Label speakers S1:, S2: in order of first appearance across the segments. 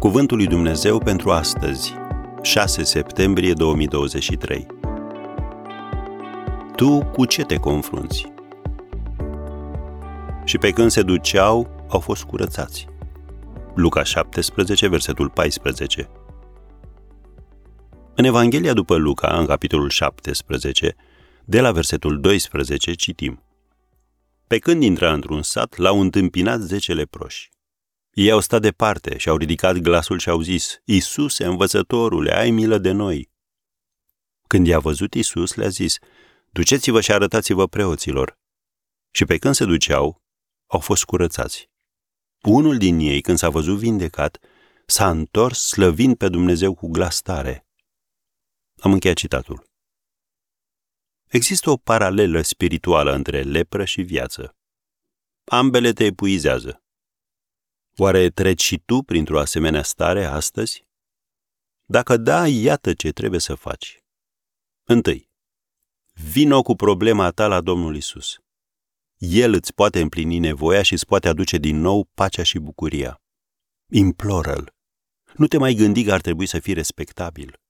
S1: Cuvântul lui Dumnezeu pentru astăzi, 6 septembrie 2023. Tu cu ce te confrunți? Și pe când se duceau, au fost curățați. Luca 17, versetul 14. În Evanghelia după Luca, în capitolul 17, de la versetul 12, citim. Pe când intra într-un sat, l-au întâmpinat zece leproși. Ei au stat departe și au ridicat glasul și au zis, Iisuse, învățătorule, ai milă de noi. Când i-a văzut Isus, le-a zis, duceți-vă și arătați-vă preoților. Și pe când se duceau, au fost curățați. Unul din ei, când s-a văzut vindecat, s-a întors slăvind pe Dumnezeu cu glas tare. Am încheiat citatul. Există o paralelă spirituală între lepră și viață. Ambele te epuizează. Oare treci și tu printr-o asemenea stare astăzi? Dacă da, iată ce trebuie să faci. Întâi, vino cu problema ta la Domnul Isus. El îți poate împlini nevoia și îți poate aduce din nou pacea și bucuria. Imploră-l. Nu te mai gândi că ar trebui să fii respectabil.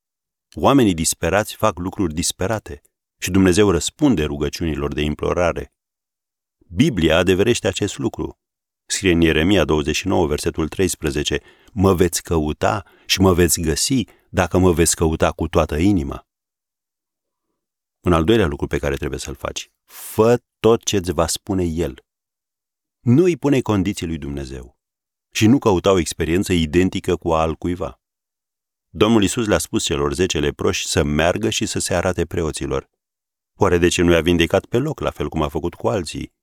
S1: Oamenii disperați fac lucruri disperate și Dumnezeu răspunde rugăciunilor de implorare. Biblia adeverește acest lucru. Scrie în Ieremia 29, versetul 13, Mă veți căuta și mă veți găsi dacă mă veți căuta cu toată inima. Un al doilea lucru pe care trebuie să-l faci. Fă tot ce îți va spune El. Nu îi pune condiții lui Dumnezeu și nu căuta o experiență identică cu a altcuiva. Domnul Isus le-a spus celor zece leproși să meargă și să se arate preoților. Oare de ce nu i-a vindecat pe loc, la fel cum a făcut cu alții?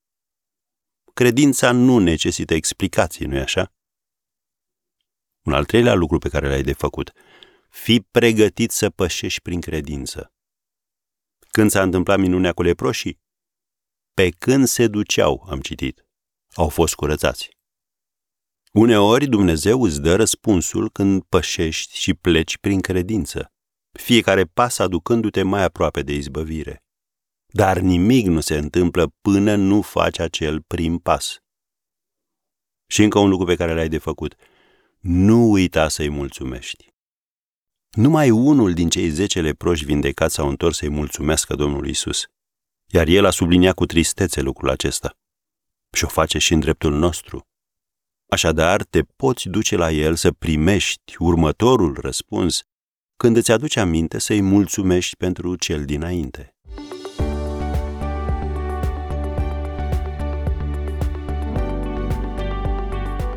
S1: Credința nu necesită explicații, nu-i așa? Un al treilea lucru pe care l-ai de făcut. Fii pregătit să pășești prin credință. Când s-a întâmplat minunea cu leproșii? Pe când se duceau, am citit. Au fost curățați. Uneori Dumnezeu îți dă răspunsul când pășești și pleci prin credință, fiecare pas aducându-te mai aproape de izbăvire. Dar nimic nu se întâmplă până nu faci acel prim pas. Și încă un lucru pe care l-ai de făcut. Nu uita să-i mulțumești. Numai unul din cei zece leproși vindecați s-au întors să-i mulțumească Domnului Isus. Iar el a subliniat cu tristețe lucrul acesta. Și o face și în dreptul nostru. Așadar, te poți duce la el să primești următorul răspuns când îți aduce aminte să-i mulțumești pentru cel dinainte.